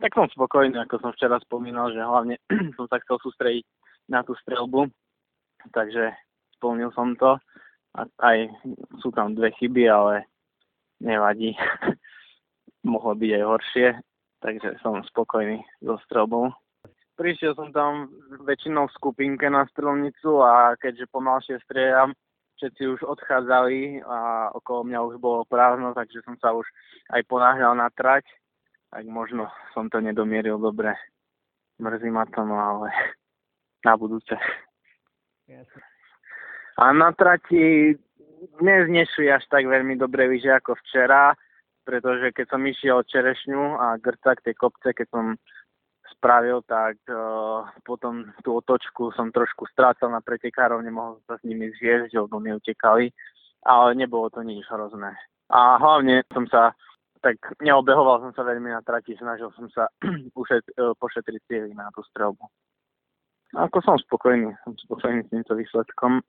Tak som spokojný, ako som včera spomínal, že hlavne som sa chcel sústrediť na tú strelbu, takže splnil som to. A aj sú tam dve chyby, ale nevadí. Mohlo byť aj horšie, takže som spokojný so strelbou. Prišiel som tam väčšinou v skupinke na strelnicu a keďže pomalšie strieľam, všetci už odchádzali a okolo mňa už bolo prázdno, takže som sa už aj ponáhľal na trať tak možno som to nedomieril dobre. Mrzí ma to, no ale na budúce. A na trati dnes nešli až tak veľmi dobre vyže ako včera, pretože keď som išiel čerešňu a grcak tie kopce, keď som spravil, tak uh, potom tú otočku som trošku strácal na pretekárov, nemohol sa s nimi zviezť, lebo mi utekali, ale nebolo to nič hrozné. A hlavne som sa tak neobehoval som sa veľmi na trati, snažil som sa ušet, e, pošetriť cieľy na tú strelbu. Ako som spokojný, som spokojný s týmto výsledkom.